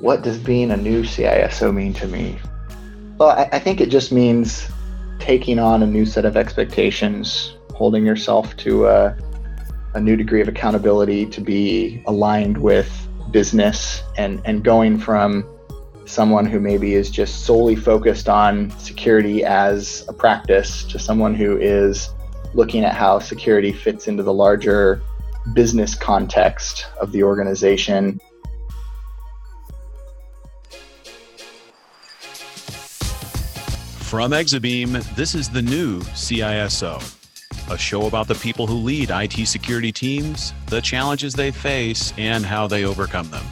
what does being a new CISO mean to me? Well, I, I think it just means taking on a new set of expectations, holding yourself to a, a new degree of accountability to be aligned with business and, and going from someone who maybe is just solely focused on security as a practice to someone who is looking at how security fits into the larger business context of the organization From Exabeam, this is the new CISO, a show about the people who lead IT security teams, the challenges they face, and how they overcome them.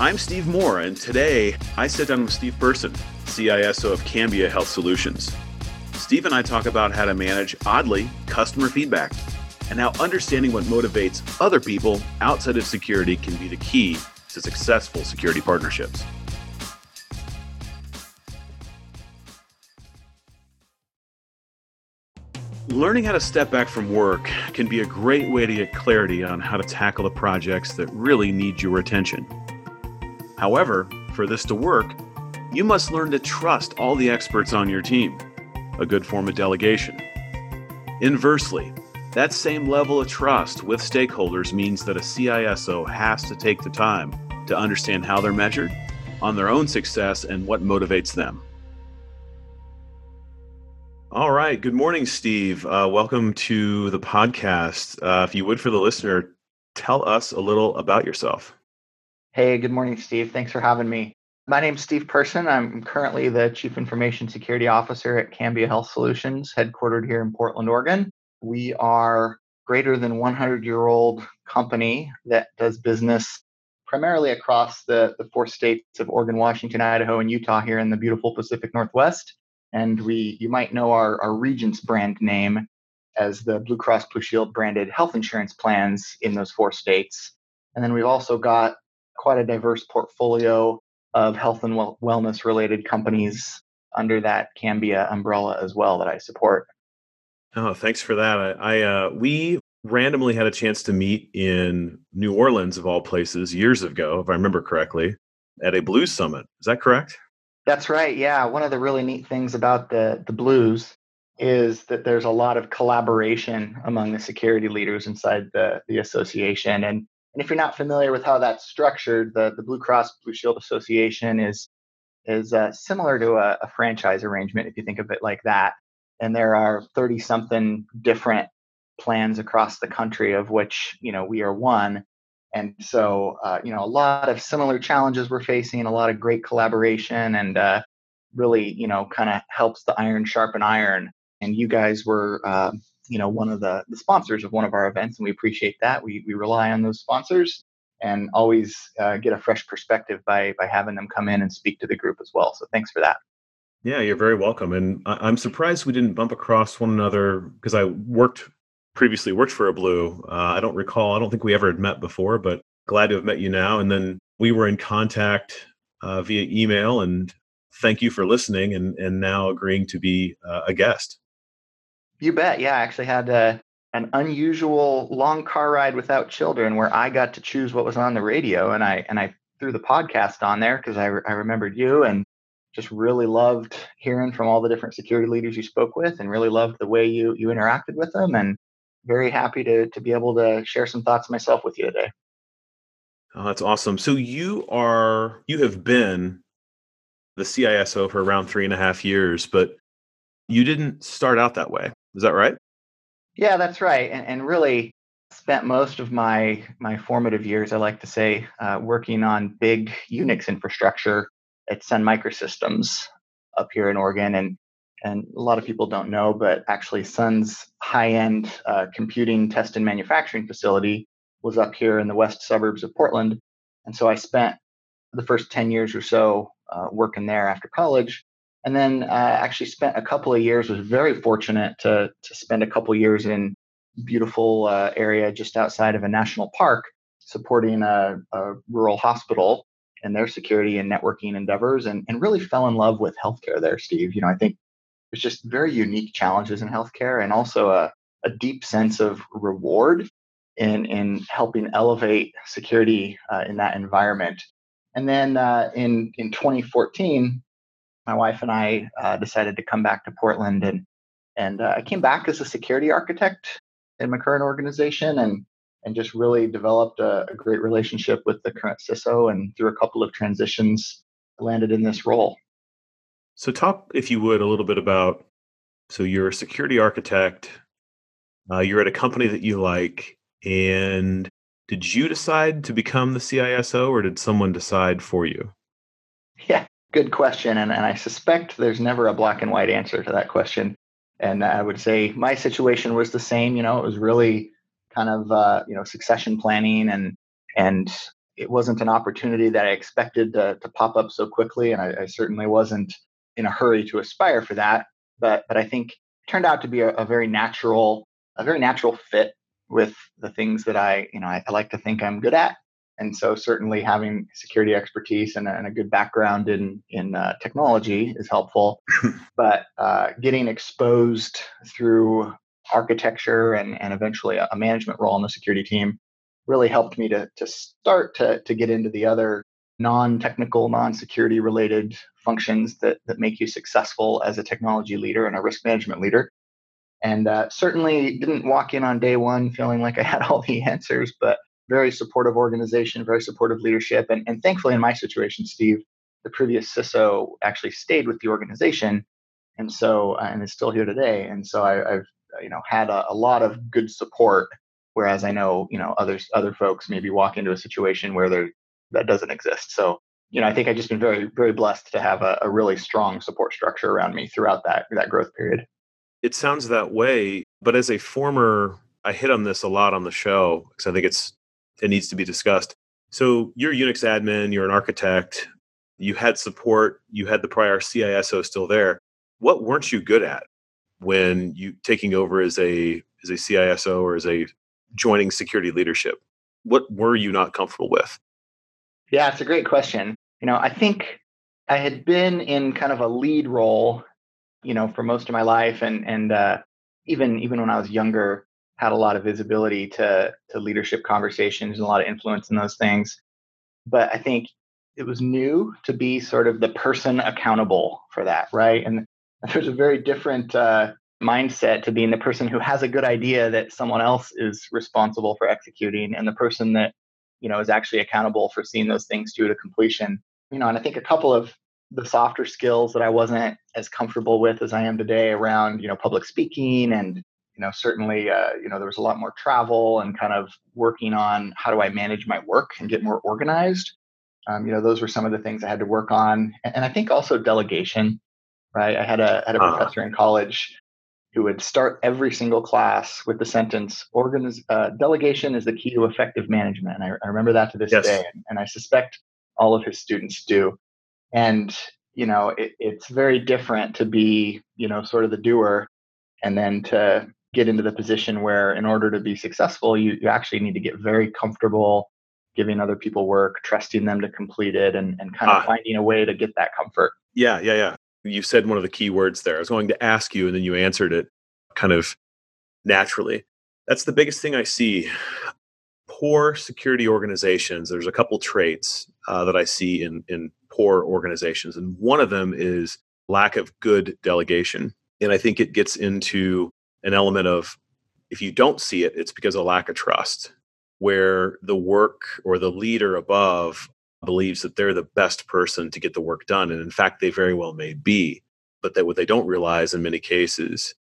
I'm Steve Moore, and today I sit down with Steve Person, CISO of Cambia Health Solutions. Steve and I talk about how to manage, oddly, customer feedback and how understanding what motivates other people outside of security can be the key to successful security partnerships. Learning how to step back from work can be a great way to get clarity on how to tackle the projects that really need your attention. However, for this to work, you must learn to trust all the experts on your team, a good form of delegation. Inversely, that same level of trust with stakeholders means that a CISO has to take the time to understand how they're measured on their own success and what motivates them. All right. Good morning, Steve. Uh, welcome to the podcast. Uh, if you would, for the listener, tell us a little about yourself. Hey, good morning, Steve. Thanks for having me. My name's Steve Person. I'm currently the Chief Information Security Officer at Cambia Health Solutions, headquartered here in Portland, Oregon. We are greater than 100 year old company that does business primarily across the, the four states of Oregon, Washington, Idaho, and Utah here in the beautiful Pacific Northwest and we you might know our, our Regence brand name as the Blue Cross Blue Shield branded health insurance plans in those four states. And then we've also got quite a diverse portfolio of health and well- wellness related companies under that Cambia umbrella as well that I support. Oh, thanks for that. I, I uh, we randomly had a chance to meet in New Orleans of all places years ago, if I remember correctly, at a blues summit. Is that correct? That's right. Yeah. One of the really neat things about the, the blues is that there's a lot of collaboration among the security leaders inside the, the association. And, and if you're not familiar with how that's structured, the, the Blue Cross Blue Shield Association is is uh, similar to a, a franchise arrangement if you think of it like that. And there are 30 something different plans across the country of which you know we are one and so, uh, you know, a lot of similar challenges we're facing, a lot of great collaboration, and uh, really, you know, kind of helps the iron sharpen iron. And you guys were, uh, you know, one of the, the sponsors of one of our events, and we appreciate that. We, we rely on those sponsors and always uh, get a fresh perspective by by having them come in and speak to the group as well. So thanks for that. Yeah, you're very welcome. And I- am surprised we didn't bump across one another because I worked previously worked for a blue. Uh, I don't recall. I don't think we ever had met before, but glad to have met you now. And then we were in contact uh, via email. And thank you for listening and and now agreeing to be uh, a guest. You bet. Yeah, I actually had a, uh, an unusual long car ride without children where I got to choose what was on the radio, and I and I threw the podcast on there because I re- I remembered you and just really loved hearing from all the different security leaders you spoke with and really loved the way you you interacted with them and very happy to to be able to share some thoughts myself with you today. Oh, that's awesome. So you are you have been the CISO for around three and a half years, but you didn't start out that way. Is that right? Yeah, that's right. And, and really spent most of my my formative years, I like to say, uh, working on big Unix infrastructure at Sun Microsystems up here in Oregon, and and a lot of people don't know, but actually Sun's high-end uh, computing test and manufacturing facility was up here in the west suburbs of Portland. And so I spent the first 10 years or so uh, working there after college. And then uh, actually spent a couple of years, was very fortunate to, to spend a couple years in beautiful uh, area just outside of a national park supporting a, a rural hospital and their security and networking endeavors and, and really fell in love with healthcare there, Steve. You know, I think just very unique challenges in healthcare and also a, a deep sense of reward in, in helping elevate security uh, in that environment. And then uh, in in 2014, my wife and I uh, decided to come back to Portland, and and uh, I came back as a security architect in my current organization, and and just really developed a, a great relationship with the current CISO, and through a couple of transitions, landed in this role. So, talk if you would a little bit about. So, you're a security architect. Uh, you're at a company that you like, and did you decide to become the CISO, or did someone decide for you? Yeah, good question. And, and I suspect there's never a black and white answer to that question. And I would say my situation was the same. You know, it was really kind of uh, you know succession planning, and and it wasn't an opportunity that I expected to, to pop up so quickly, and I, I, certainly wasn't in a hurry to aspire for that. But but I think it turned out to be a, a very natural a very natural fit with the things that I you know I, I like to think I'm good at, and so certainly having security expertise and a, and a good background in in uh, technology is helpful. but uh, getting exposed through architecture and and eventually a, a management role in the security team really helped me to to start to to get into the other non-technical, non-security related functions that that make you successful as a technology leader and a risk management leader. And uh, certainly didn't walk in on day one feeling like I had all the answers, but very supportive organization, very supportive leadership. And, and thankfully, in my situation, Steve, the previous CISO actually stayed with the organization. And so, uh, and is still here today. And so I, have you know, had a, a, lot of good support. Whereas I know, you know, others, other folks maybe walk into a situation where there, that doesn't exist. So, you know, I think I've just been very, very blessed to have a, a really strong support structure around me throughout that, that growth period. It sounds that way. But as a former I hit on this a lot on the show because I think it's it needs to be discussed. So you're Unix admin, you're an architect, you had support, you had the prior CISO still there. What weren't you good at when you taking over as a as a CISO or as a joining security leadership? What were you not comfortable with? Yeah, it's a great question. You know, I think I had been in kind of a lead role, you know, for most of my life, and and uh, even even when I was younger, had a lot of visibility to to leadership conversations and a lot of influence in those things. But I think it was new to be sort of the person accountable for that, right? And there's a very different uh, mindset to being the person who has a good idea that someone else is responsible for executing, and the person that you know is actually accountable for seeing those things to to completion. You know, and I think a couple of the softer skills that I wasn't as comfortable with as I am today around you know public speaking and you know certainly uh, you know there was a lot more travel and kind of working on how do i manage my work and get more organized um, you know those were some of the things i had to work on and, i think also delegation right i had a had a uh-huh. professor in college who would start every single class with the sentence Organiz- uh, delegation is the key to effective management and I, I remember that to this yes. day and i suspect all of his students do and you know it, it's very different to be you know sort of the doer and then to get into the position where in order to be successful you, you actually need to get very comfortable giving other people work trusting them to complete it and, and kind of ah. finding a way to get that comfort yeah yeah yeah you said one of the key words there. I was going to ask you and then you answered it kind of naturally. That's the biggest thing i see. Poor security organizations there's a couple traits uh, that i see in in poor organizations and one of them is lack of good delegation and i think it gets into an element of if you don't see it, it's because of lack of trust, where the work or the leader above believes that they're the best person to get the work done. And in fact, they very well may be. But that what they don't realize in many cases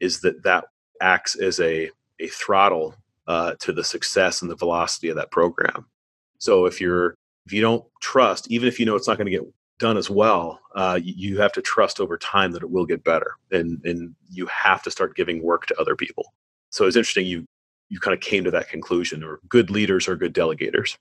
is that that acts as a, a throttle uh, to the success and the velocity of that program. So if you're if you don't trust, even if you know it's not going to get done as well, uh, you have to trust over time that it will get better, and and you have to start giving work to other people. So it's interesting you you kind of came to that conclusion, or good leaders are good delegators.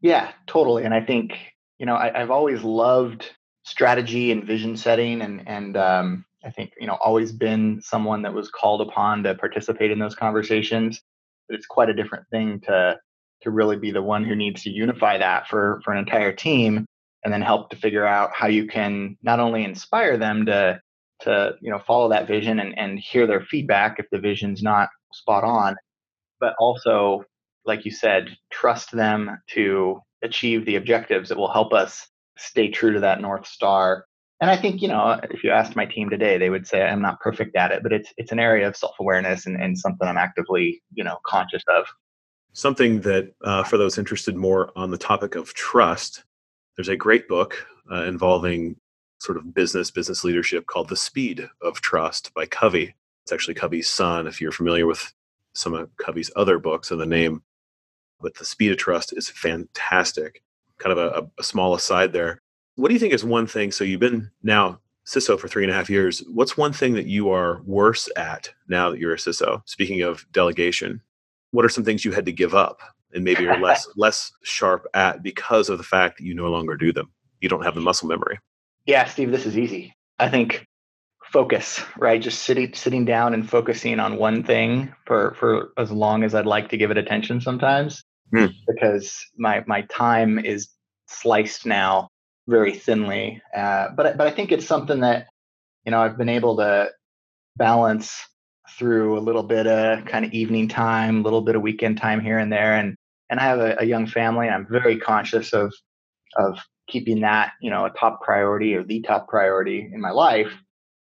Yeah, totally. And I think you know I, have always loved strategy and vision setting, and and um, I think you know always been someone that was called upon to participate in those conversations. But it's quite a different thing to to really be the one who needs to unify that for for an entire team and then help to figure out how you can not only inspire them to to you know follow that vision and, and hear their feedback if the vision's not spot on but also like you said trust them to achieve the objectives that will help us stay true to that north star. And i think you know if you asked my team today they would say i'm not perfect at it but it's it's an area of self-awareness and, and something i'm actively you know conscious of. Something that uh, for those interested more on the topic of trust there's a great book uh, involving sort of business business leadership called the speed of trust by covey. It's actually covey's son if you're familiar with some of covey's other books and the name but the speed of trust is fantastic kind of a, a small aside there what do you think is one thing so you've been now CISO for three and a half years. What's one thing that you are worse at now that you're a CISO? Speaking of delegation, what are some things you had to give up and maybe you're less less sharp at because of the fact that you no longer do them? You don't have the muscle memory. Yeah, Steve, this is easy. I think focus, right? Just sitting sitting down and focusing on one thing for for as long as I'd like to give it attention sometimes. Mm. Because my my time is sliced now very thinly. Uh, but but I think it's something that you know I've been able to balance through a little bit of kind of evening time, a little bit of weekend time here and there, and and I have a, a young family. I'm very conscious of of keeping that you know a top priority or the top priority in my life.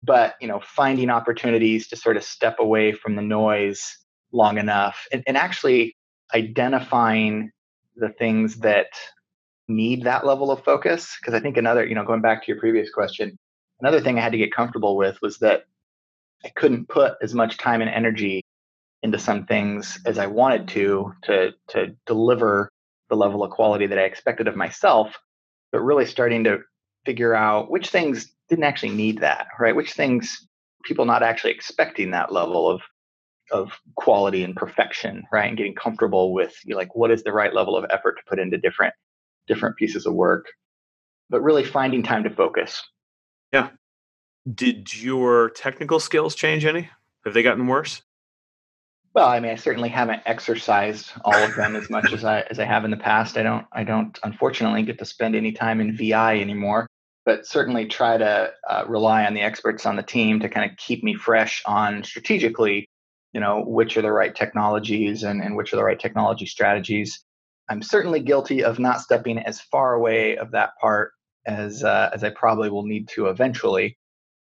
But you know, finding opportunities to sort of step away from the noise long enough, and, and actually identifying the things that need that level of focus because i think another you know going back to your previous question another thing i had to get comfortable with was that i couldn't put as much time and energy into some things as i wanted to to to deliver the level of quality that i expected of myself but really starting to figure out which things didn't actually need that right? Which things people not actually expecting that level of of quality and perfection right and getting comfortable with you know, like what is the right level of effort to put into different different pieces of work, but really finding time to focus. Yeah. Did your technical skills change any? Have they gotten worse? Well, I mean, I certainly haven't exercised all of them as much as I as I have in the past. I don't I don't unfortunately get to spend any time in VI anymore, but certainly try to uh, rely on the experts on the team to kind of keep me fresh on strategically, you know, which are the right technologies and, and which are the right technology strategies I'm certainly guilty of not stepping as far away of that part as uh, as I probably will need to eventually.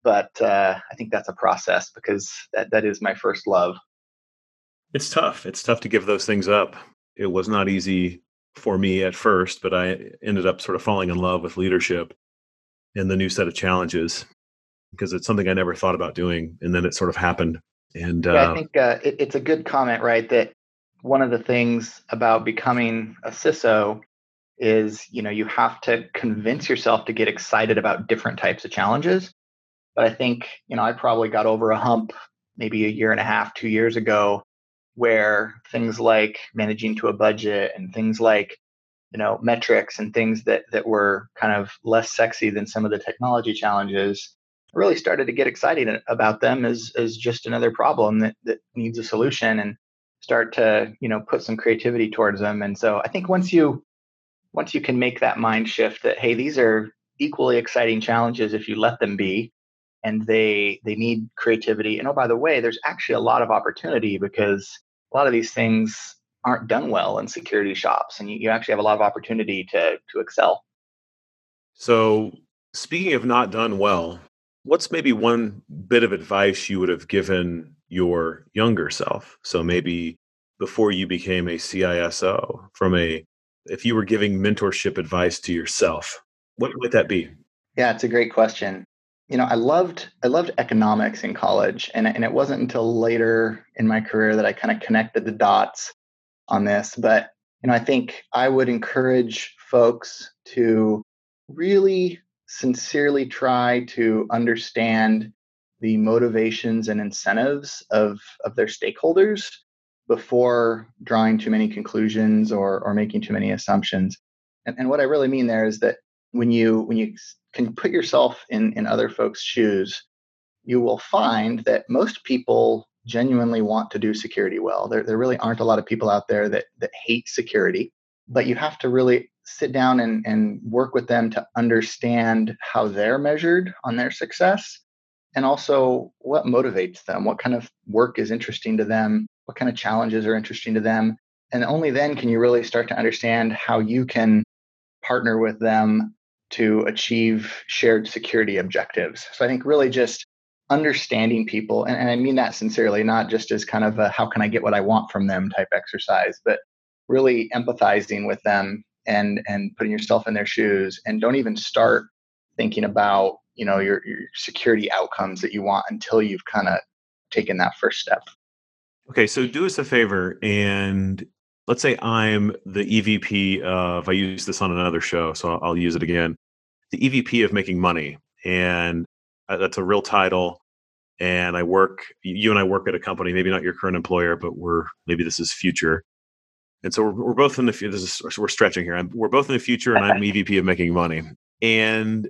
But uh, I think that's a process because that that is my first love. It's tough. It's tough to give those things up. It was not easy for me at first, but I ended up sort of falling in love with leadership and the new set of challenges because it's something I never thought about doing, and then it sort of happened. And yeah, uh, I think uh, it, it's a good comment, right? That one of the things about becoming a CISO is, you know, you have to convince yourself to get excited about different types of challenges. But I think, you know, I probably got over a hump maybe a year and a half, two years ago, where things like managing to a budget and things like, you know, metrics and things that that were kind of less sexy than some of the technology challenges really started to get excited about them as as just another problem that that needs a solution. And start to you know put some creativity towards them and so i think once you once you can make that mind shift that hey these are equally exciting challenges if you let them be and they they need creativity and oh by the way there's actually a lot of opportunity because a lot of these things aren't done well in security shops and you, you actually have a lot of opportunity to to excel so speaking of not done well what's maybe one bit of advice you would have given your younger self. So maybe before you became a CISO, from a if you were giving mentorship advice to yourself, what would that be? Yeah, it's a great question. You know, I loved I loved economics in college, and and it wasn't until later in my career that I kind of connected the dots on this. But you know, I think I would encourage folks to really sincerely try to understand the motivations and incentives of, of their stakeholders before drawing too many conclusions or, or making too many assumptions. And, and what I really mean there is that when you when you can put yourself in, in other folks' shoes, you will find that most people genuinely want to do security well. There, there really aren't a lot of people out there that, that hate security, but you have to really sit down and, and work with them to understand how they're measured on their success and also what motivates them what kind of work is interesting to them what kind of challenges are interesting to them and only then can you really start to understand how you can partner with them to achieve shared security objectives. So I think really just understanding people, and, and, I mean that sincerely, not just as kind of a how can I get what I want from them type exercise, but really empathizing with them and and putting yourself in their shoes and don't even start thinking about you know your, your security outcomes that you want until you've kind of taken that first step. Okay so do us a favor and let's say i'm the evp of i use this on another show so i'll, I'll use it again the evp of making money and uh, that's a real title and i work you and i work at a company maybe not your current employer but we're maybe this is future and so we're, we're both in the future. This is we're stretching here. I'm, we're both in the future, and I'm EVP of making money. And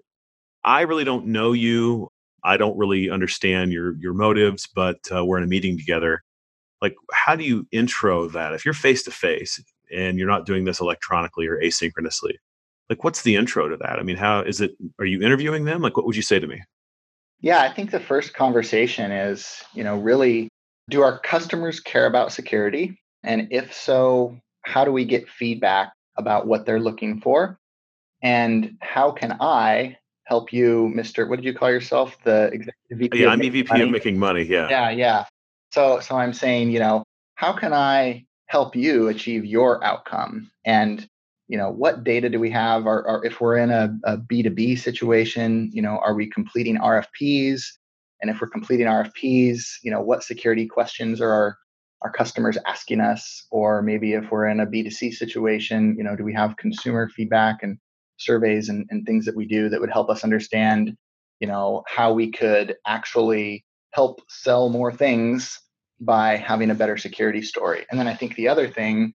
I really don't know you. I don't really understand your your motives, but uh, we're in a meeting together. Like, how do you intro that? If you're face to face and you're not doing this electronically or asynchronously, like, what's the intro to that? I mean, how is it? Are you interviewing them? Like, what would you say to me? Yeah, I think the first conversation is, you know, really, do our customers care about security? And if so, how do we get feedback about what they're looking for? And how can I help you, Mr. What did you call yourself? The executive VP? Yeah, I'm EVP money? of making money. Yeah. Yeah, yeah. So so I'm saying, you know, how can I help you achieve your outcome? And you know, what data do we have? Or, or if we're in a a B2B situation, you know, are we completing RFPs? And if we're completing RFPs, you know, what security questions are our our customers asking us or maybe if we're in a b2c situation you know do we have consumer feedback and surveys and, and things that we do that would help us understand you know how we could actually help sell more things by having a better security story? And then i think the other thing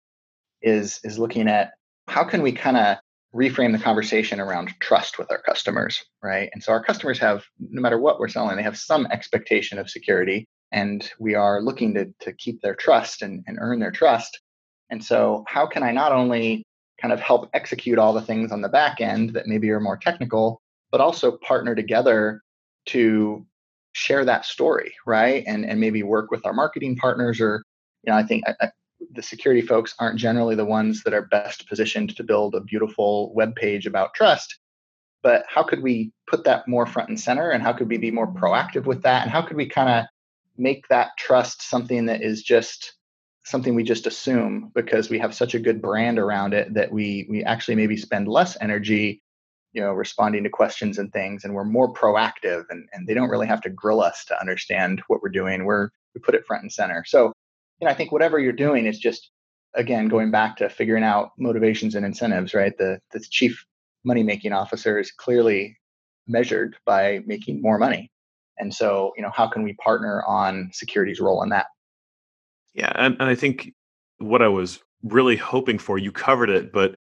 is is looking at how can we kind of reframe the conversation around trust with our customers right? And so our customers have no matter what we're selling they have some expectation of security and we are looking to, to keep their trust and, and earn their trust. And so, how can I not only kind of help execute all the things on the back end that maybe are more technical, but also partner together to share that story, right? And and maybe work with our marketing partners, or you know, I think I, I, the security folks aren't generally the ones that are best positioned to build a beautiful web page about trust. But how could we put that more front and center, and how could we be more proactive with that, and how could we kind of make that trust something that is just something we just assume because we have such a good brand around it that we we actually maybe spend less energy you know responding to questions and things and we're more proactive and, and they don't really have to grill us to understand what we're doing. We're we put it front and center. So you know i think whatever you're doing is just again going back to figuring out motivations and incentives right? The the chief money making officer is clearly measured by making more money and so, you know, how can we partner on security's role in that? Yeah, and, and I think what I was really hoping for, you covered it, but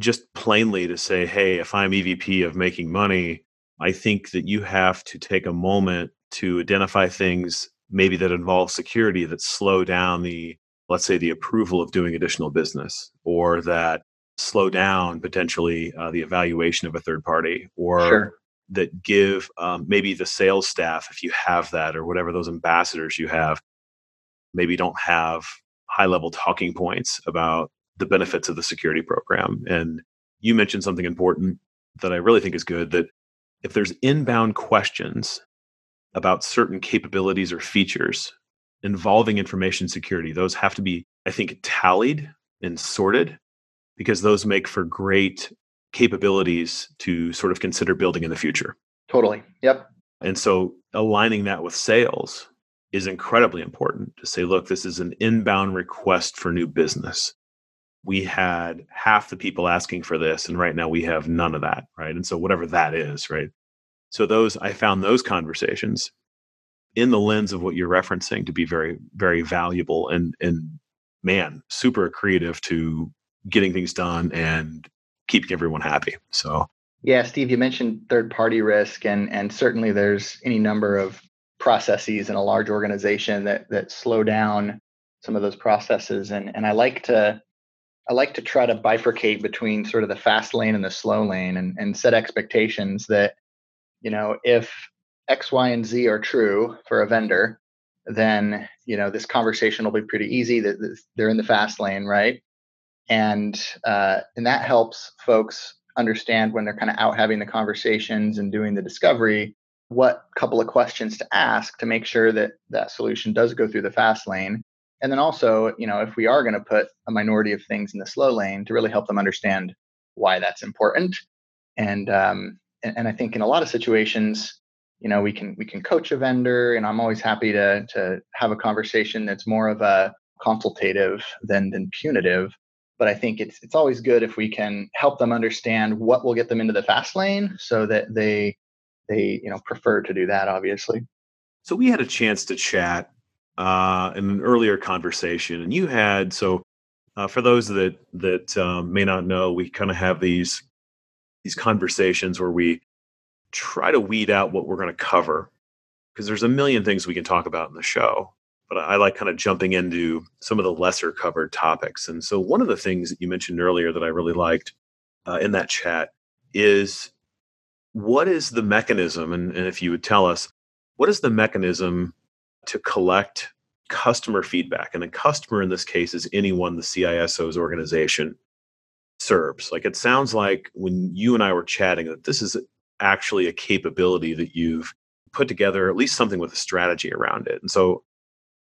just plainly to say, hey, if I'm EVP of making money, I think that you have to take a moment to identify things maybe that involve security that slow down the, let's say, the approval of doing additional business or that slow down potentially uh, the evaluation of a third party or sure that give um, maybe the sales staff, if you have that, or whatever those ambassadors you have, maybe don't have high level talking points about the benefits of the security program. And you mentioned something important that I really think is good that if there's inbound questions about certain capabilities or features involving information security, those have to be, I think, tallied and sorted because those make for great capabilities to sort of consider building in the future. Totally. Yep. And so aligning that with sales is incredibly important to say, look, this is an inbound request for new business. We had half the people asking for this, and right now we have none of that. Right. And so, whatever that is, right. So, those, I found those conversations in the lens of what you're referencing to be very, very valuable and, and man, super creative to getting things done and keeping everyone happy. So yeah, Steve, you mentioned third party risk and and certainly there's any number of processes in a large organization that that slow down some of those processes and and I like to I like to try to bifurcate between sort of the fast lane and the slow lane and, and set expectations that, you know, if X, Y, and Z are true for a vendor, then, you know, this conversation will be pretty easy that they're in the fast lane, right? And uh, and that helps folks understand when they're kind of out having the conversations and doing the discovery what couple of questions to ask to make sure that that solution does go through the fast lane. And then also you know if we are going to put a minority of things in the slow lane to really help them understand why that's important. And um, and, and i think in a lot of situations you know we can we can coach a vendor and i'm always happy to to have a conversation that's more of a consultative than than punitive but I think it's it's always good if we can help them understand what will get them into the fast lane so that they they you know prefer to do that obviously. So we had a chance to chat uh, in an earlier conversation, and you had so uh, for those that that um, may not know, we kind of have these these conversations where we try to weed out what we're going to cover because there's a million things we can talk about in the show but I like kind of jumping into some of the lesser covered topics. And so, one of the things that you mentioned earlier that I really liked uh, in that chat is what is the mechanism? And, and if you would tell us, what is the mechanism to collect customer feedback? And a customer in this case is anyone the CISO's organization serves. Like it sounds like when you and I were chatting that this is actually a capability that you've put together, at least something with a strategy around it. And so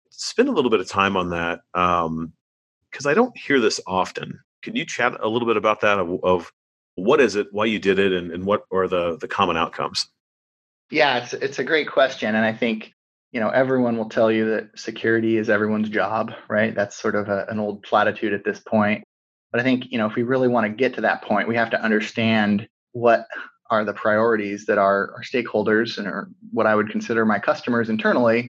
spend a little bit of time on that because um, I don't hear this often. Can you chat a little bit about that of, of what is it, why you did it, and, and what are the the common outcomes? Yeah, it's it's a great question, and I think you know everyone will tell you that security is everyone's job, right? That's sort of a, an old platitude at this point. But I think you know if we really want to get to that point, we have to understand what are the priorities that our, our stakeholders and what I would consider my customers internally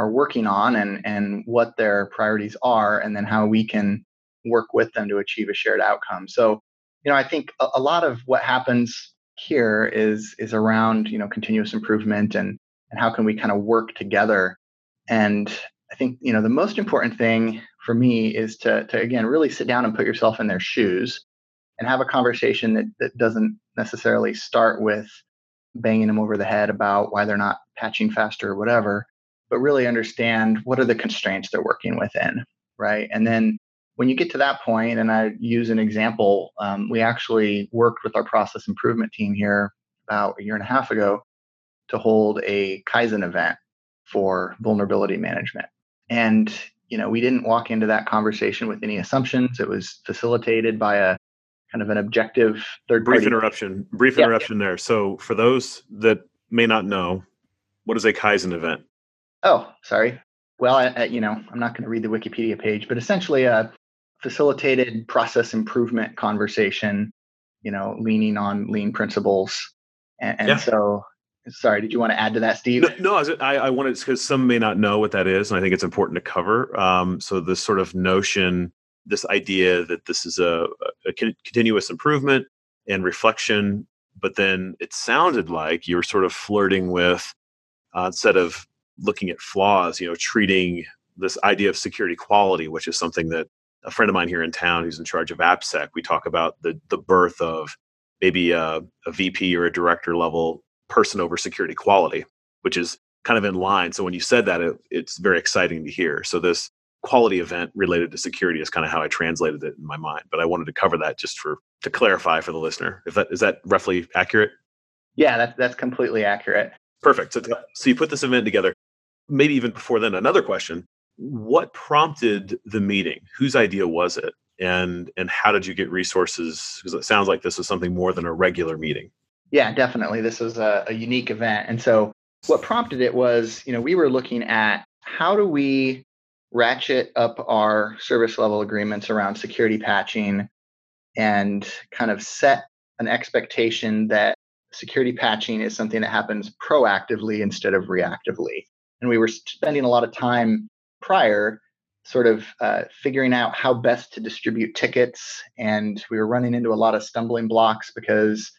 are working on and and what their priorities are and then how we can work with them to achieve a shared outcome. So you know i think a, a lot of what happens here is is around you know continuous improvement and and how can we kind of work together. And i think you know the most important thing for me is to to again really sit down and put yourself in their shoes and have a conversation that, that doesn't necessarily start with banging them over the head about why they're not patching faster or whatever but really understand what are the constraints they're working within, right? And then when you get to that point, and I use an example, um, we actually worked with our process improvement team here about a year and a half ago to hold a Kaizen event for vulnerability management. And you know, we didn't walk into that conversation with any assumptions. It was facilitated by a kind of an objective third brief interruption brief yeah, interruption yeah. there so for those that may not know what is a kaizen event Oh, sorry. Well, I, I, you know, I'm not going to read the Wikipedia page, but essentially a facilitated process improvement conversation, you know, leaning on lean principles. And, and yeah. so, sorry, did you want to add to that, Steve? No, no I, I wanted because some may not know what that is, and I think it's important to cover. Um, so, this sort of notion, this idea that this is a, a continuous improvement and reflection, but then it sounded like you were sort of flirting with uh, instead of looking at flaws, you know, treating this idea of security quality, which is something that a friend of mine here in town who's in charge of AppSec, we talk about the the birth of maybe a, a VP or a director level person over security quality, which is kind of in line. So when you said that, it, it's very exciting to hear. So this quality event related to security is kind of how I translated it in my mind. But I wanted to cover that just for to clarify for the listener. If that is that roughly accurate? Yeah, that's that's completely accurate. Perfect. So, so you put this event together maybe even before then, another question: What prompted the meeting? Whose idea was it? And and how did you get resources? Because it sounds like this is something more than a regular meeting. Yeah, definitely. This was a, a unique event, and so what prompted it was, you know, we were looking at how do we ratchet up our service level agreements around security patching and kind of set an expectation that security patching is something that happens proactively instead of reactively and we were spending a lot of time prior sort of uh, figuring out how best to distribute tickets and we were running into a lot of stumbling blocks because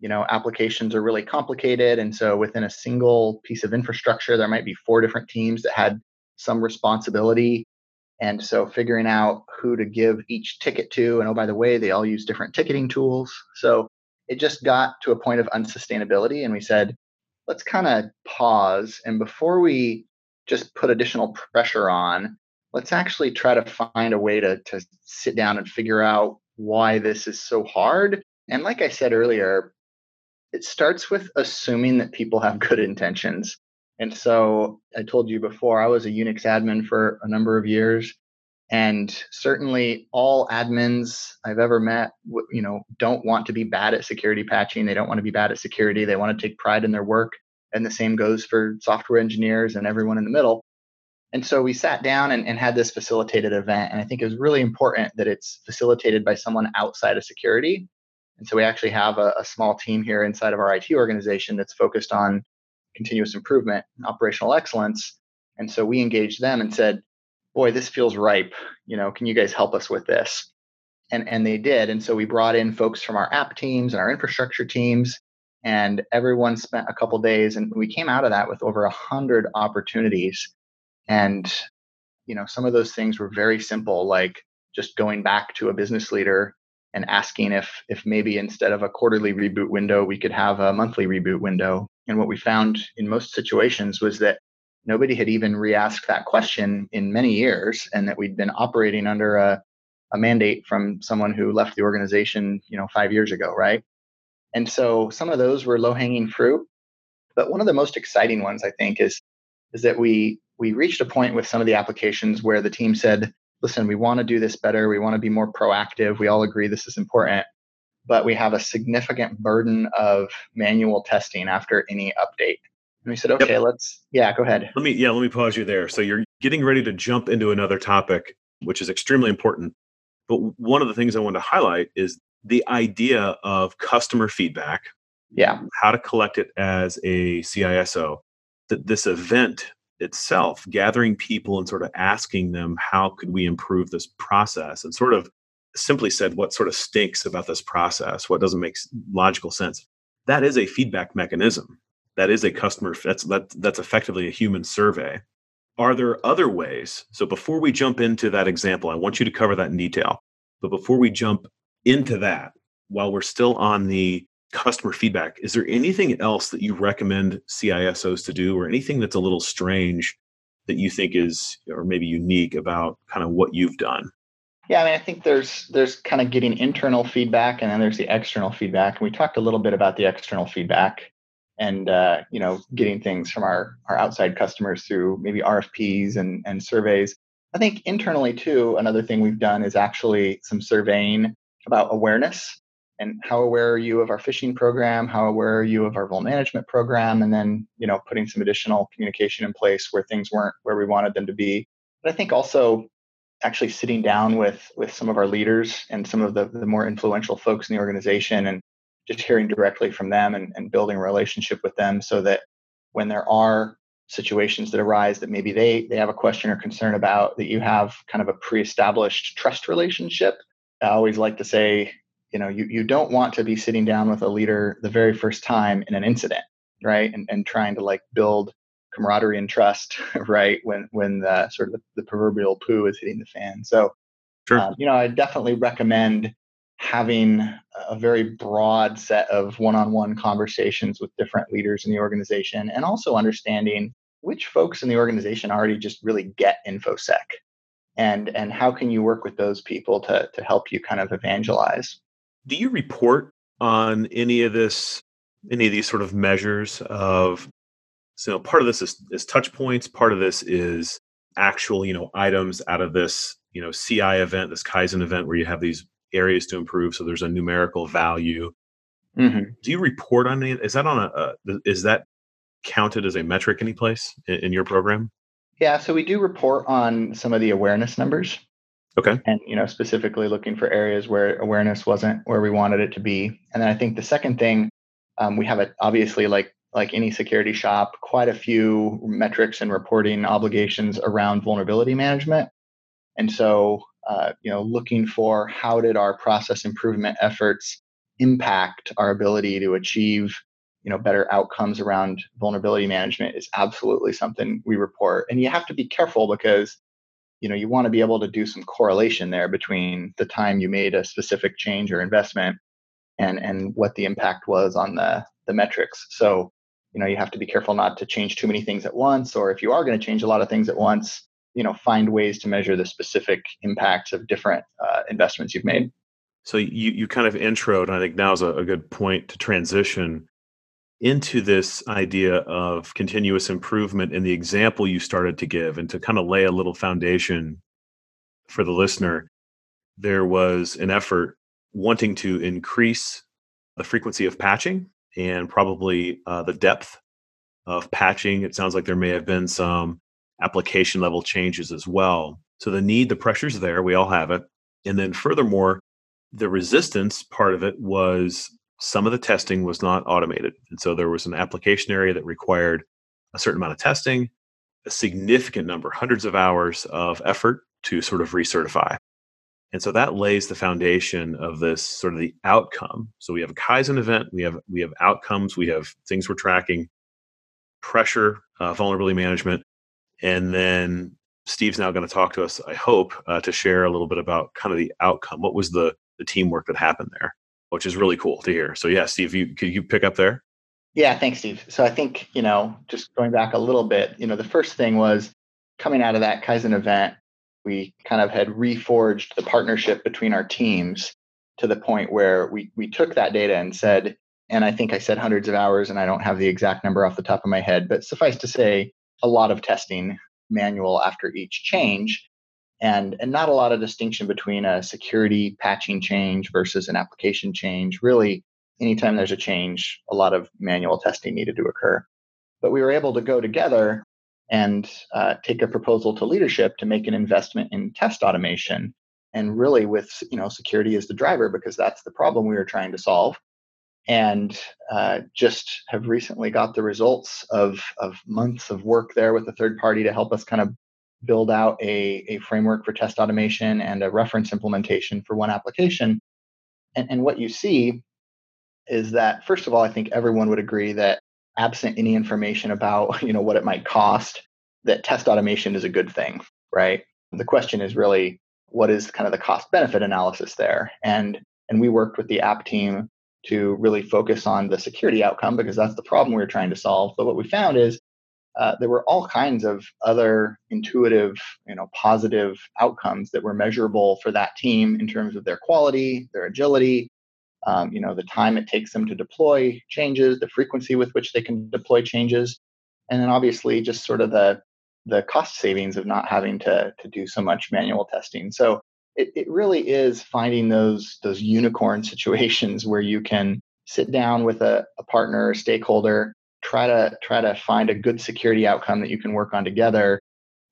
you know applications are really complicated and so within a single piece of infrastructure there might be four different teams that had some responsibility. And so figuring out who to give each ticket to and oh by the way they all use different ticketing tools. So it just got to a point of unsustainability and we said let's kind of pause and before we just put additional pressure on, let's actually try to find a way to, to sit down and figure out why this is so hard. And like I said earlier, it starts with assuming that people have good intentions. And so I told you before, I was a Unix admin for a number of years. And certainly all admins I've ever met, you know, don't want to be bad at security patching. They don't want to be bad at security. They want to take pride in their work. And the same goes for software engineers and everyone in the middle. And so we sat down and, and had this facilitated event. And I think it was really important that it's facilitated by someone outside of security. And so we actually have a, a small team here inside of our IT organization that's focused on continuous improvement and operational excellence. And so we engaged them and said, boy, this feels ripe. You know, can you guys help us with this? And, and they did. And so we brought in folks from our app teams and our infrastructure teams, and everyone spent a couple days. And we came out of that with over a hundred opportunities and, you know, some of those things were very simple, like just going back to a business leader and asking if if maybe instead of a quarterly reboot window, we could have a monthly reboot window. And what we found in most situations was that nobody had even re-asked that question in many years, and that we'd been operating under a, a mandate from someone who left the organization, you know, five years ago, right? And so some of those were low-hanging fruit. But one of the most exciting ones, I think, is is that we we reached a point with some of the applications where the team said, listen, we want to do this better. We want to be more proactive. We all agree this is important, but we have a significant burden of manual testing after any update. And we said, okay, yep. let's, yeah, go ahead. Let me, yeah, let me pause you there. So you're getting ready to jump into another topic, which is extremely important. But one of the things I want to highlight is the idea of customer feedback. Yeah. How to collect it as a CISO. That this event itself gathering people and sort of asking them how could we improve this process and sort of simply said what sort of stinks about this process what doesn't make logical sense that is a feedback mechanism that is a customer that's that, that's effectively a human survey are there other ways so before we jump into that example i want you to cover that in detail but before we jump into that while we're still on the customer feedback, is there anything else that you recommend CISOs to do or anything that's a little strange that you think is or maybe unique about kind of what you've done? Yeah, I mean, I think there's there's kind of getting internal feedback and then there's the external feedback. And we talked a little bit about the external feedback and uh, you know getting things from our our outside customers through maybe RFPs and and surveys. I think internally too, another thing we've done is actually some surveying about awareness and how aware are you of our phishing program how aware are you of our vuln management program and then you know putting some additional communication in place where things weren't where we wanted them to be but i think also actually sitting down with with some of our leaders and some of the, the more influential folks in the organization and just hearing directly from them and, and building a relationship with them so that when there are situations that arise that maybe they they have a question or concern about that you have kind of a pre-established trust relationship i always like to say you know you, you don't want to be sitting down with a leader the very first time in an incident right and, and trying to like build camaraderie and trust right when when the sort of the, the proverbial poo is hitting the fan so sure. um, you know i definitely recommend having a very broad set of one-on-one conversations with different leaders in the organization and also understanding which folks in the organization already just really get infosec and and how can you work with those people to to help you kind of evangelize? Do you report on any of this, any of these sort of measures of, so part of this is, is touch points, part of this is actual, you know, items out of this, you know, CI event, this Kaizen event where you have these areas to improve. So there's a numerical value. Mm-hmm. Do you report on any? Is that on a? Uh, is that counted as a metric any place in, in your program? Yeah, so we do report on some of the awareness numbers. Okay. And you know, specifically looking for areas where awareness wasn't where we wanted it to be. And then I think the second thing, um, we have a obviously like like any security shop, quite a few metrics and reporting obligations around vulnerability management. And so, uh, you know, looking for how did our process improvement efforts impact our ability to achieve, you know, better outcomes around vulnerability management is absolutely something we report. And you have to be careful because you know you want to be able to do some correlation there between the time you made a specific change or investment and and what the impact was on the the metrics so you know you have to be careful not to change too many things at once or if you are going to change a lot of things at once you know find ways to measure the specific impacts of different uh, investments you've made. So you you kind of introed, I think now is a, a good point to transition into this idea of continuous improvement in the example you started to give and to kind of lay a little foundation for the listener there was an effort wanting to increase the frequency of patching and probably uh, the depth of patching it sounds like there may have been some application level changes as well so the need the pressure's there we all have it and then furthermore the resistance part of it was some of the testing was not automated. And so there was an application area that required a certain amount of testing, a significant number, hundreds of hours of effort to sort of recertify. And so that lays the foundation of this sort of the outcome. So we have a Kaizen event, we have we have outcomes, we have things we're tracking, pressure, uh, vulnerability management, and then Steve's now going to talk to us. I hope uh, to share a little bit about kind of the outcome. What was the the teamwork that happened there? which is really cool to hear. So yeah, Steve, you could you pick up there? Yeah, thanks, Steve. So I think, you know, just going back a little bit, you know, the first thing was coming out of that Kaizen event, we kind of had reforged the partnership between our teams to the point where we we took that data and said, and I think I said hundreds of hours, and I don't have the exact number off the top of my head, but suffice to say, a lot of testing manual after each change and and not a lot of distinction between a security patching change versus an application change. Really anytime there's a change a lot of manual testing needed to occur. But we were able to go together and uh, take a proposal to leadership to make an investment in test automation. And really with you know security as the driver because that's the problem we were trying to solve and uh, just have recently got the results of, of months of work there with a third party to help us kind of build out a, a framework for test automation and a reference implementation for one application. And, and what you see is that, first of all, I think everyone would agree that absent any information about you know what it might cost, that test automation is a good thing, right? The question is really what is kind of the cost benefit analysis there? And and we worked with the app team to really focus on the security outcome because that's the problem we were trying to solve. But what we found is uh, there were all kinds of other intuitive, you know, positive outcomes that were measurable for that team in terms of their quality, their agility, um, you know, the time it takes them to deploy changes, the frequency with which they can deploy changes, and then obviously just sort of the the cost savings of not having to to do so much manual testing. So it, it really is finding those those unicorn situations where you can sit down with a, a partner, a stakeholder, try to try to find a good security outcome that you can work on together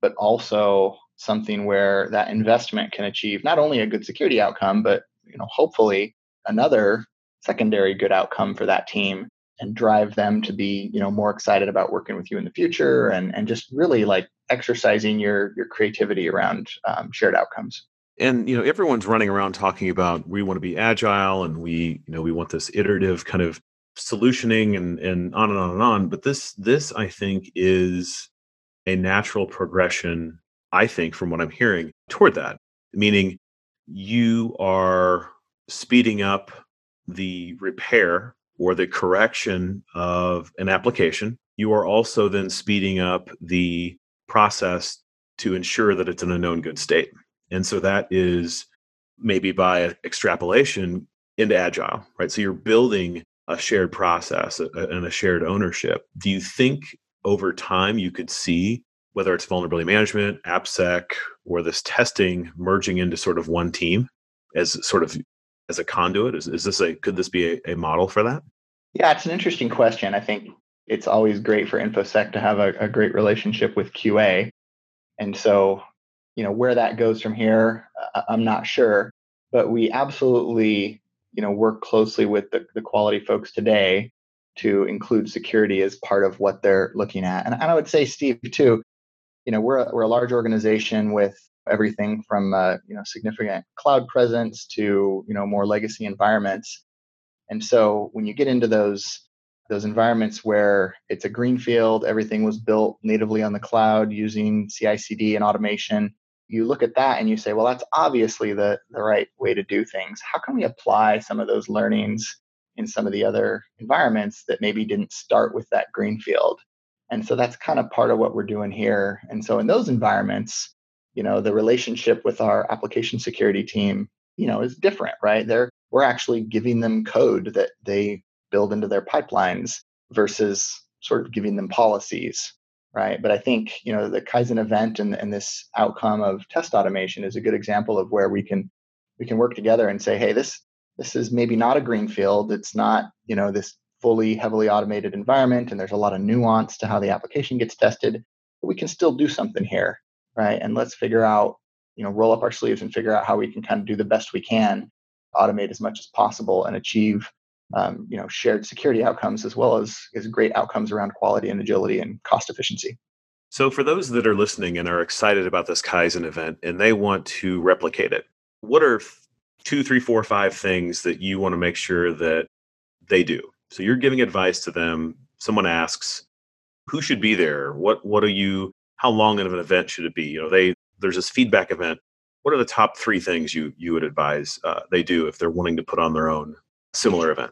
but also something where that investment can achieve not only a good security outcome but you know hopefully another secondary good outcome for that team and drive them to be you know more excited about working with you in the future and and just really like exercising your your creativity around um, shared outcomes and you know everyone's running around talking about we want to be agile and we you know we want this iterative kind of solutioning and and on and on and on but this this i think is a natural progression i think from what i'm hearing toward that meaning you are speeding up the repair or the correction of an application. You are also then speeding up the process to ensure that it's in a known good state and so that is maybe by extrapolation into agile right so you're building a shared process and a shared ownership. Do you think over time you could see whether it's vulnerability management, AppSec, or this testing merging into sort of one team as sort of as a conduit? Is, is this a could this be a, a model for that? Yeah, it's an interesting question. I think it's always great for InfoSec to have a, a great relationship with QA. And so, you know, where that goes from here, I'm not sure. But we absolutely you know work closely with the, the quality folks today to include security as part of what they're looking at. And, and I would say, Steve, too, you know, we're a, we're a large organization with everything from uh, you know significant cloud presence to you know more legacy environments. And so when you get into those those environments where it's a greenfield, everything was built natively on the cloud using CI/CD and automation, you look at that and you say, well, that's obviously the, the right way to do things. How can we apply some of those learnings in some of the other environments that maybe didn't start with that greenfield? And so that's kind of part of what we're doing here. And so in those environments, you know, the relationship with our application security team, you know, is different, right? They're we're actually giving them code that they build into their pipelines versus sort of giving them policies, right? But I think, you know, the Kaizen event and, and this outcome of test automation is a good example of where we can we can work together and say, hey, this this is maybe not a greenfield. It's not, you know, this fully heavily automated environment and there's a lot of nuance to how the application gets tested but we can still do something here right and let's figure out you know roll up our sleeves and figure out how we can kind of do the best we can automate as much as possible and achieve um, you know shared security outcomes as well as as great outcomes around quality and agility and cost efficiency so for those that are listening and are excited about this kaizen event and they want to replicate it what are two three four five things that you want to make sure that they do so you're giving advice to them. Someone asks, who should be there? What what are you how long of an event should it be? You know, they there's this feedback event. What are the top three things you you would advise uh, they do if they're wanting to put on their own similar event?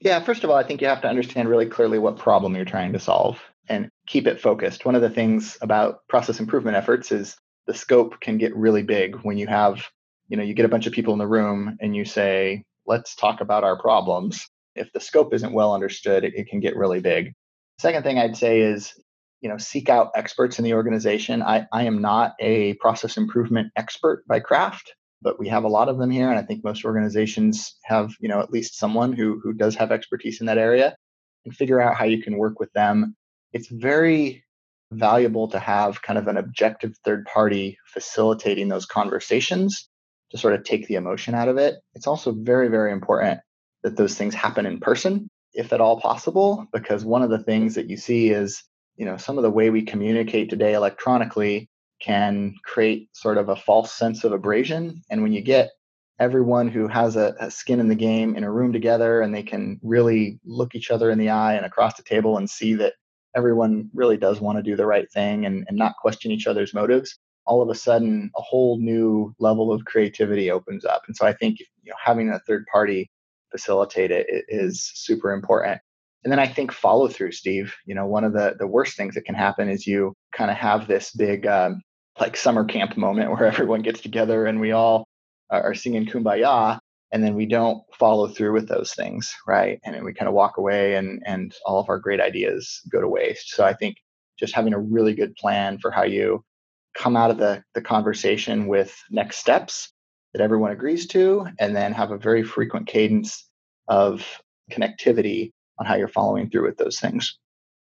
Yeah, first of all, I think you have to understand really clearly what problem you're trying to solve and keep it focused. One of the things about process improvement efforts is the scope can get really big when you have, you know, you get a bunch of people in the room and you say, let's talk about our problems if the scope isn't well understood, it, it can get really big. Second thing I'd say is, you know, seek out experts in the organization. I, I am not a process improvement expert by craft, but we have a lot of them here. And I think most organizations have, you know, at least someone who who does have expertise in that area and figure out how you can work with them. It's very valuable to have kind of an objective third party facilitating those conversations to sort of take the emotion out of it. It's also very, very important that those things happen in person if at all possible because one of the things that you see is you know some of the way we communicate today electronically can create sort of a false sense of abrasion and when you get everyone who has a, a, skin in the game in a room together and they can really look each other in the eye and across the table and see that everyone really does want to do the right thing and, and not question each other's motives all of a sudden a whole new level of creativity opens up and so i think you know having a third party facilitate it is super important. And then I think follow through, Steve. You know, one of the the worst things that can happen is you kind of have this big um, like summer camp moment where everyone gets together and we all are singing kumbaya and then we don't follow through with those things right and then we kind of walk away and and all of our great ideas go to waste so i think just having a really good plan for how you come out of the the conversation with next steps that everyone agrees to, and then have a very frequent cadence of connectivity on how you're following through with those things.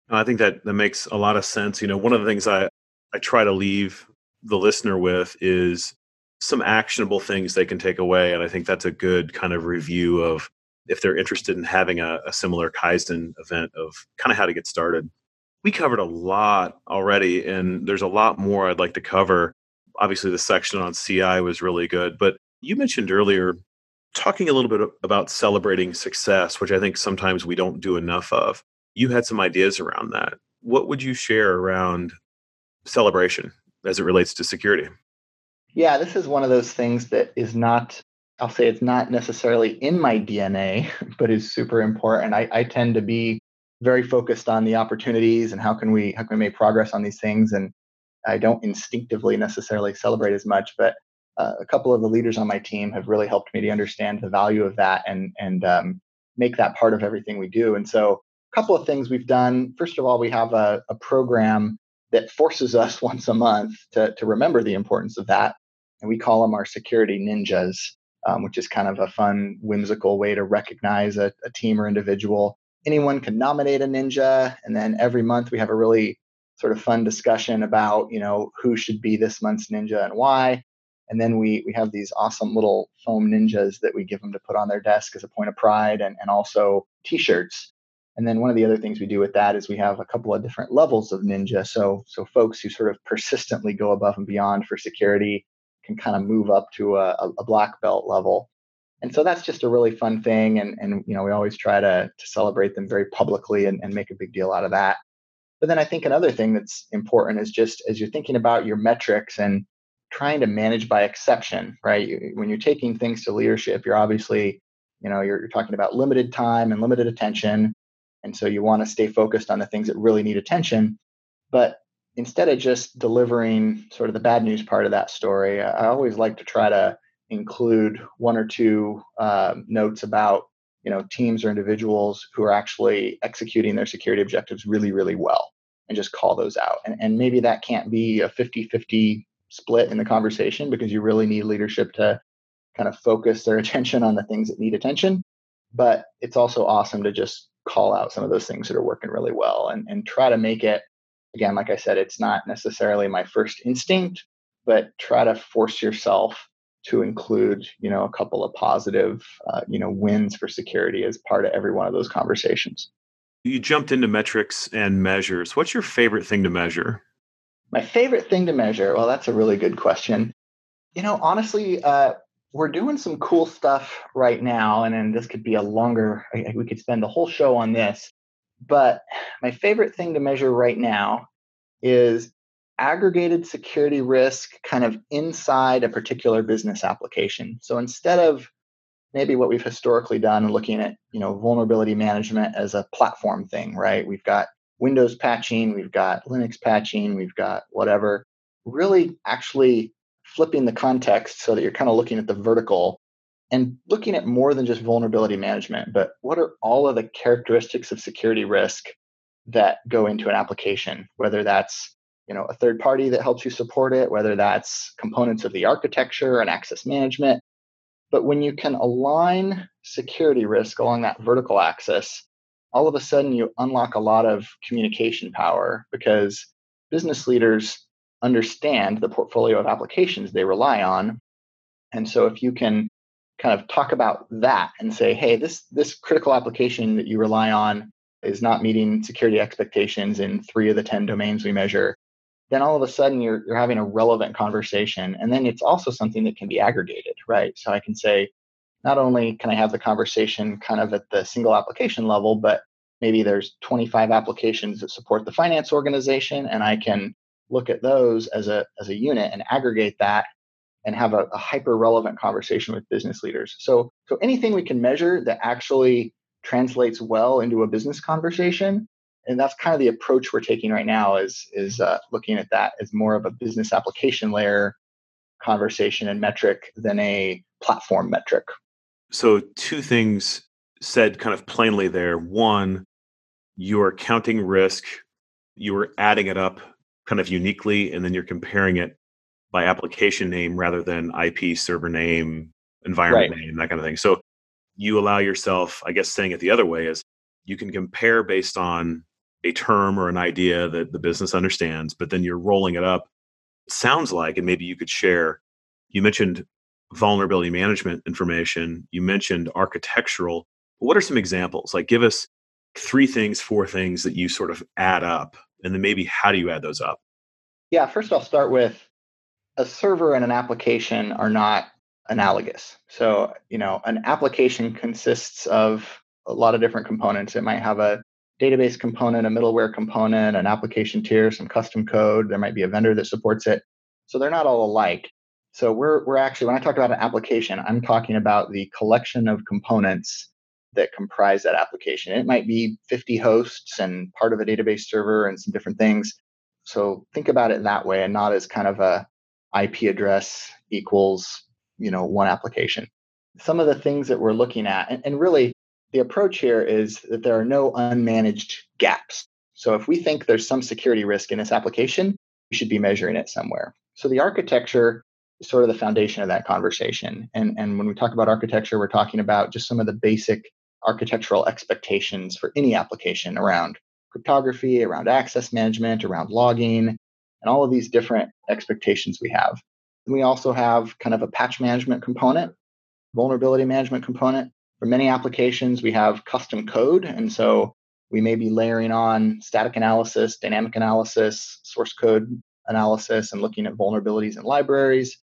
I think that that makes a lot of sense. You know, one of the things I I try to leave the listener with is some actionable things they can take away, and I think that's a good kind of review of if they're interested in having a, a similar Kaizen event of kind of how to get started. We covered a lot already, and there's a lot more I'd like to cover obviously the section on CI was really good. But you mentioned earlier talking a little bit about celebrating success, which I think sometimes we don't do enough of. You had some ideas around that. What would you share around celebration as it relates to security? Yeah, this is one of those things that is not, I'll say it's not necessarily in my DNA, but is super important. I, I tend to be very focused on the opportunities and how can we how can we make progress on these things and I don't instinctively necessarily celebrate as much, but uh, a couple of the leaders on my team have really helped me to understand the value of that and and um, make that part of everything we do. And so, a couple of things we've done. First of all, we have a, a program that forces us once a month to to remember the importance of that, and we call them our security ninjas, um, which is kind of a fun, whimsical way to recognize a, a team or individual. Anyone can nominate a ninja, and then every month we have a really sort of fun discussion about you know who should be this month's ninja and why and then we we have these awesome little foam ninjas that we give them to put on their desk as a point of pride and, and also t-shirts and then one of the other things we do with that is we have a couple of different levels of ninja so so folks who sort of persistently go above and beyond for security can kind of move up to a, a black belt level and so that's just a really fun thing and and you know we always try to to celebrate them very publicly and, and make a big deal out of that but then I think another thing that's important is just as you're thinking about your metrics and trying to manage by exception, right? When you're taking things to leadership, you're obviously, you know, you're, you're talking about limited time and limited attention. And so you want to stay focused on the things that really need attention. But instead of just delivering sort of the bad news part of that story, I always like to try to include one or two uh, notes about you know teams or individuals who are actually executing their security objectives really really well and just call those out and, and maybe that can't be a 50-50 split in the conversation because you really need leadership to kind of focus their attention on the things that need attention but it's also awesome to just call out some of those things that are working really well and, and try to make it again like i said it's not necessarily my first instinct but try to force yourself to include you know a couple of positive uh, you know wins for security as part of every one of those conversations. You jumped into metrics and measures. What's your favorite thing to measure? My favorite thing to measure? Well that's a really good question. You know honestly uh, we're doing some cool stuff right now and then this could be a longer we could spend the whole show on this but my favorite thing to measure right now is aggregated security risk kind of inside a particular business application. So instead of maybe what we've historically done and looking at, you know, vulnerability management as a platform thing, right? We've got Windows patching, we've got Linux patching, we've got whatever. Really actually flipping the context so that you're kind of looking at the vertical and looking at more than just vulnerability management, but what are all of the characteristics of security risk that go into an application, whether that's you know a third party that helps you support it whether that's components of the architecture and access management. But when you can align security risk along that vertical axis all of a sudden you unlock a lot of communication power because business leaders understand the portfolio of applications they rely on and so if you can kind of talk about that and say hey this this critical application that you rely on is not meeting security expectations in 3 of the 10 domains we measure then all of a sudden you're, you're having a relevant conversation. And then it's also something that can be aggregated, right? So I can say, not only can I have the conversation kind of at the single application level, but maybe there's 25 applications that support the finance organization, and I can look at those as a as a unit and aggregate that and have a, a hyper relevant conversation with business leaders. So so anything we can measure that actually translates well into a business conversation and that's kind of the approach we're taking right now is is uh, looking at that as more of a business application layer conversation and metric than a platform metric. So two things said kind of plainly there. One you're counting risk. You're adding it up kind of uniquely and then you're comparing it by application name rather than ip server name environment right. name that kind of thing so you allow yourself i guess saying it the other way is you can compare based on a term or an idea that the business understands, but then you're rolling it up. It sounds like, and maybe you could share, you mentioned vulnerability management information, you mentioned architectural. What are some examples? Like, give us three things, four things that you sort of add up, and then maybe how do you add those up? Yeah, first I'll start with a server and an application are not analogous. So, you know, an application consists of a lot of different components. It might have a database component, a middleware component, an application tier, some custom code. There might be a vendor that supports it. So they're not all alike. So we're we're actually when I talk about an application, I'm talking about the collection of components that comprise that application. It might be 50 hosts and part of a database server and some different things. So think about it that way and not as kind of a IP address equals, you know, one application. Some of the things that we're looking at, and, and really the approach here is that there are no unmanaged gaps. So if we think there's some security risk in this application, we should be measuring it somewhere. So the architecture is sort of the foundation of that conversation. And, and when we talk about architecture, we're talking about just some of the basic architectural expectations for any application around cryptography, around access management, around logging, and all of these different expectations we have. And we also have kind of a patch management component, vulnerability management component, for many applications, we have custom code. And so we may be layering on static analysis, dynamic analysis, source code analysis, and looking at vulnerabilities in libraries.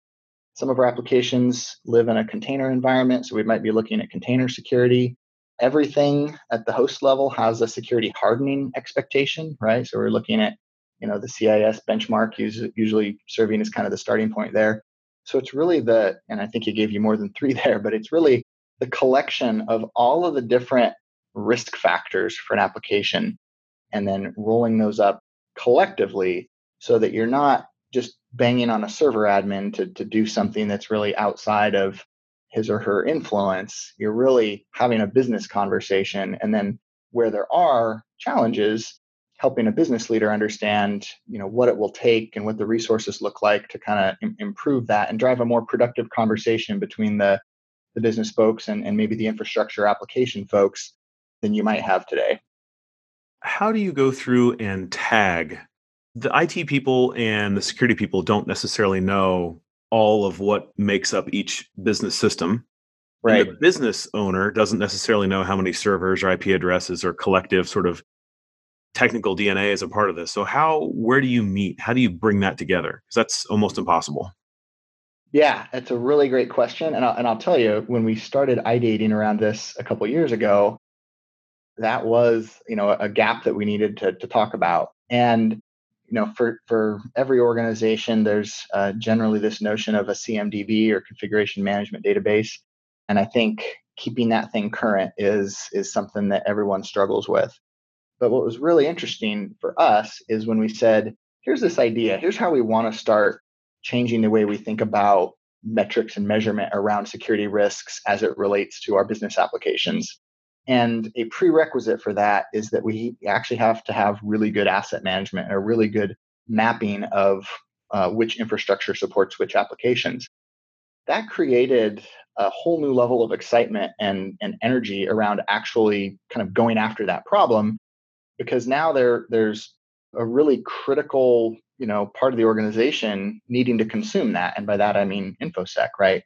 Some of our applications live in a container environment, so we might be looking at container security. Everything at the host level has a security hardening expectation, right? So we're looking at, you know, the CIS benchmark is usually serving as kind of the starting point there. So it's really the, and I think he gave you more than three there, but it's really the collection of all of the different risk factors for an application and then rolling those up collectively so that you're not just banging on a server admin to, to do something that's really outside of his or her influence. You're really having a business conversation. And then where there are challenges, helping a business leader understand you know what it will take and what the resources look like to kind of Im- improve that and drive a more productive conversation between the the business folks and, and maybe the infrastructure application folks than you might have today how do you go through and tag the IT people and the security people don't necessarily know all of what makes up each business system. Right. And the business owner doesn't necessarily know how many servers or IP addresses or collective sort of technical DNA is a part of this. So how where do you meet? How do you bring that together? Because that's almost impossible. Yeah, it's a really great question, and I'll, and I'll tell you when we started ideating around this a couple years ago, that was you know a gap that we needed to to talk about. And you know for for every organization, there's uh, generally this notion of a CMDB or configuration management database, and I think keeping that thing current is is something that everyone struggles with. But what was really interesting for us is when we said, here's this idea, here's how we want to start changing the way we think about metrics and measurement around security risks as it relates to our business applications. And a prerequisite for that is that we actually have to have really good asset management and a really good mapping of uh, which infrastructure supports which applications. That created a whole new level of excitement and, and energy around actually kind of going after that problem because now there there's a really critical you know part of the organization needing to consume that and by that i mean infosec right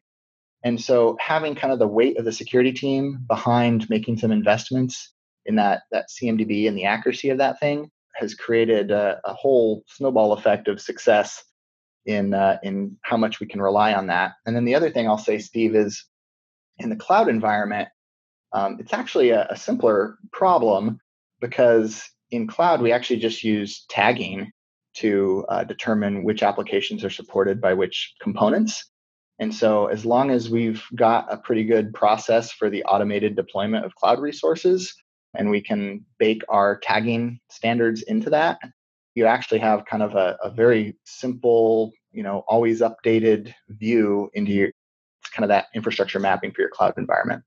and so having kind of the weight of the security team behind making some investments in that that cmdb and the accuracy of that thing has created a, a whole snowball effect of success in uh, in how much we can rely on that and then the other thing i'll say steve is in the cloud environment um, it's actually a, a simpler problem because in cloud, we actually just use tagging to uh, determine which applications are supported by which components. And so, as long as we've got a pretty good process for the automated deployment of cloud resources, and we can bake our tagging standards into that, you actually have kind of a, a very simple, you know, always updated view into your kind of that infrastructure mapping for your cloud environment.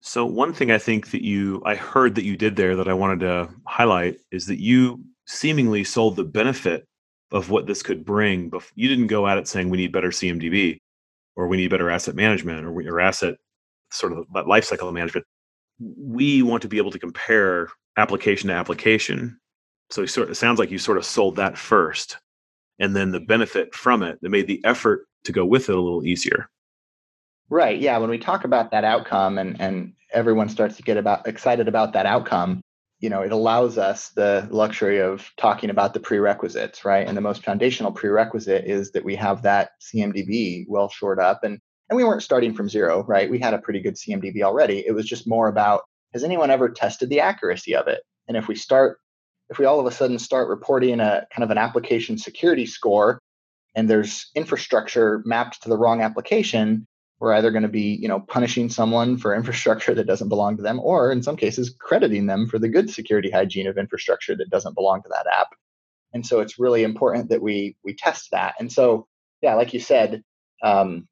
So one thing I think that you I heard that you did there that I wanted to highlight is that you seemingly sold the benefit of what this could bring, but you didn't go at it saying we need better CMDB or we need better asset management or, or asset sort of lifecycle management. We want to be able to compare application to application. So sort it sounds like you sort of sold that first, and then the benefit from it that made the effort to go with it a little easier. Right. Yeah. When we talk about that outcome and, and everyone starts to get about excited about that outcome, you know, it allows us the luxury of talking about the prerequisites, right? And the most foundational prerequisite is that we have that CMDB well shored up. And and we weren't starting from zero, right? We had a pretty good CMDB already. It was just more about has anyone ever tested the accuracy of it? And if we start, if we all of a sudden start reporting a kind of an application security score and there's infrastructure mapped to the wrong application, we're either going to be you know punishing someone for infrastructure that doesn't belong to them or in some cases crediting them for the good security hygiene of infrastructure that doesn't belong to that app. And so it's really important that we we test that. And so yeah like you said um,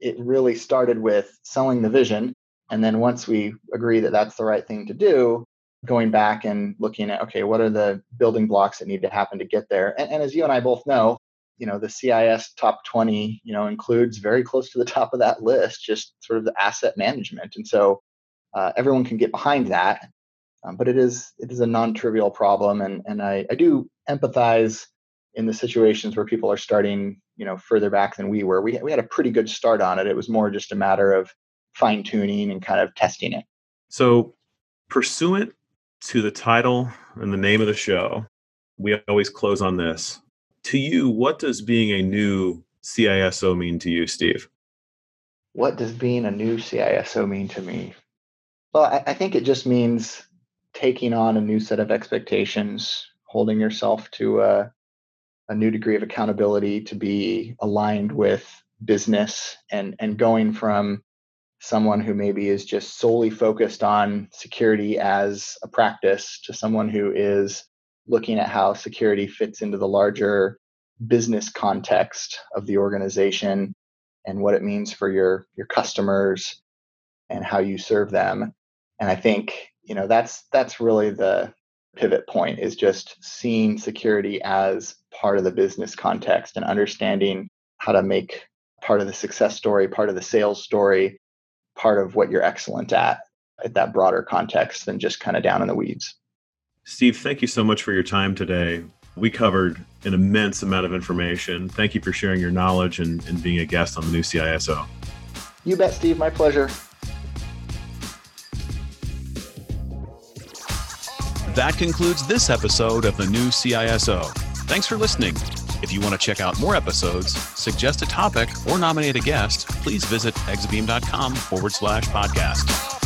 it really started with selling the vision and then once we agree that that's the right thing to do going back and looking at okay what are the building blocks that need to happen to get there? And, and as you and i both know you know the CIS top 20 you know includes very close to the top of that list just sort of the asset management. And so uh, everyone can get behind that um, but it is it is a non-trivial problem. And and I, I do empathize in the situations where people are starting you know further back than we were. We, we had a pretty good start on it. It was more just a matter of fine tuning and kind of testing it. So pursuant to the title and the name of the show we always close on this to you, what does being a new CISO mean to you, Steve? What does being a new CISO mean to me? Well, I, I think it just means taking on a new set of expectations, holding yourself to a, a new degree of accountability to be aligned with business and, and going from someone who maybe is just solely focused on security as a practice to someone who is looking at how security fits into the larger business context of the organization and what it means for your your customers and how you serve them. And i think you know that's that's really the pivot point is just seeing security as part of the business context and understanding how to make part of the success story part of the sales story part of what you're excellent at at that broader context than just kind of down in the weeds steve thank you so much for your time today we covered an immense amount of information. Thank you for sharing your knowledge and, and being a guest on the new CISO. You bet, Steve. My pleasure. That concludes this episode of the new CISO. Thanks for listening. If you want to check out more episodes, suggest a topic, or nominate a guest, please visit exabeam.com forward slash podcast.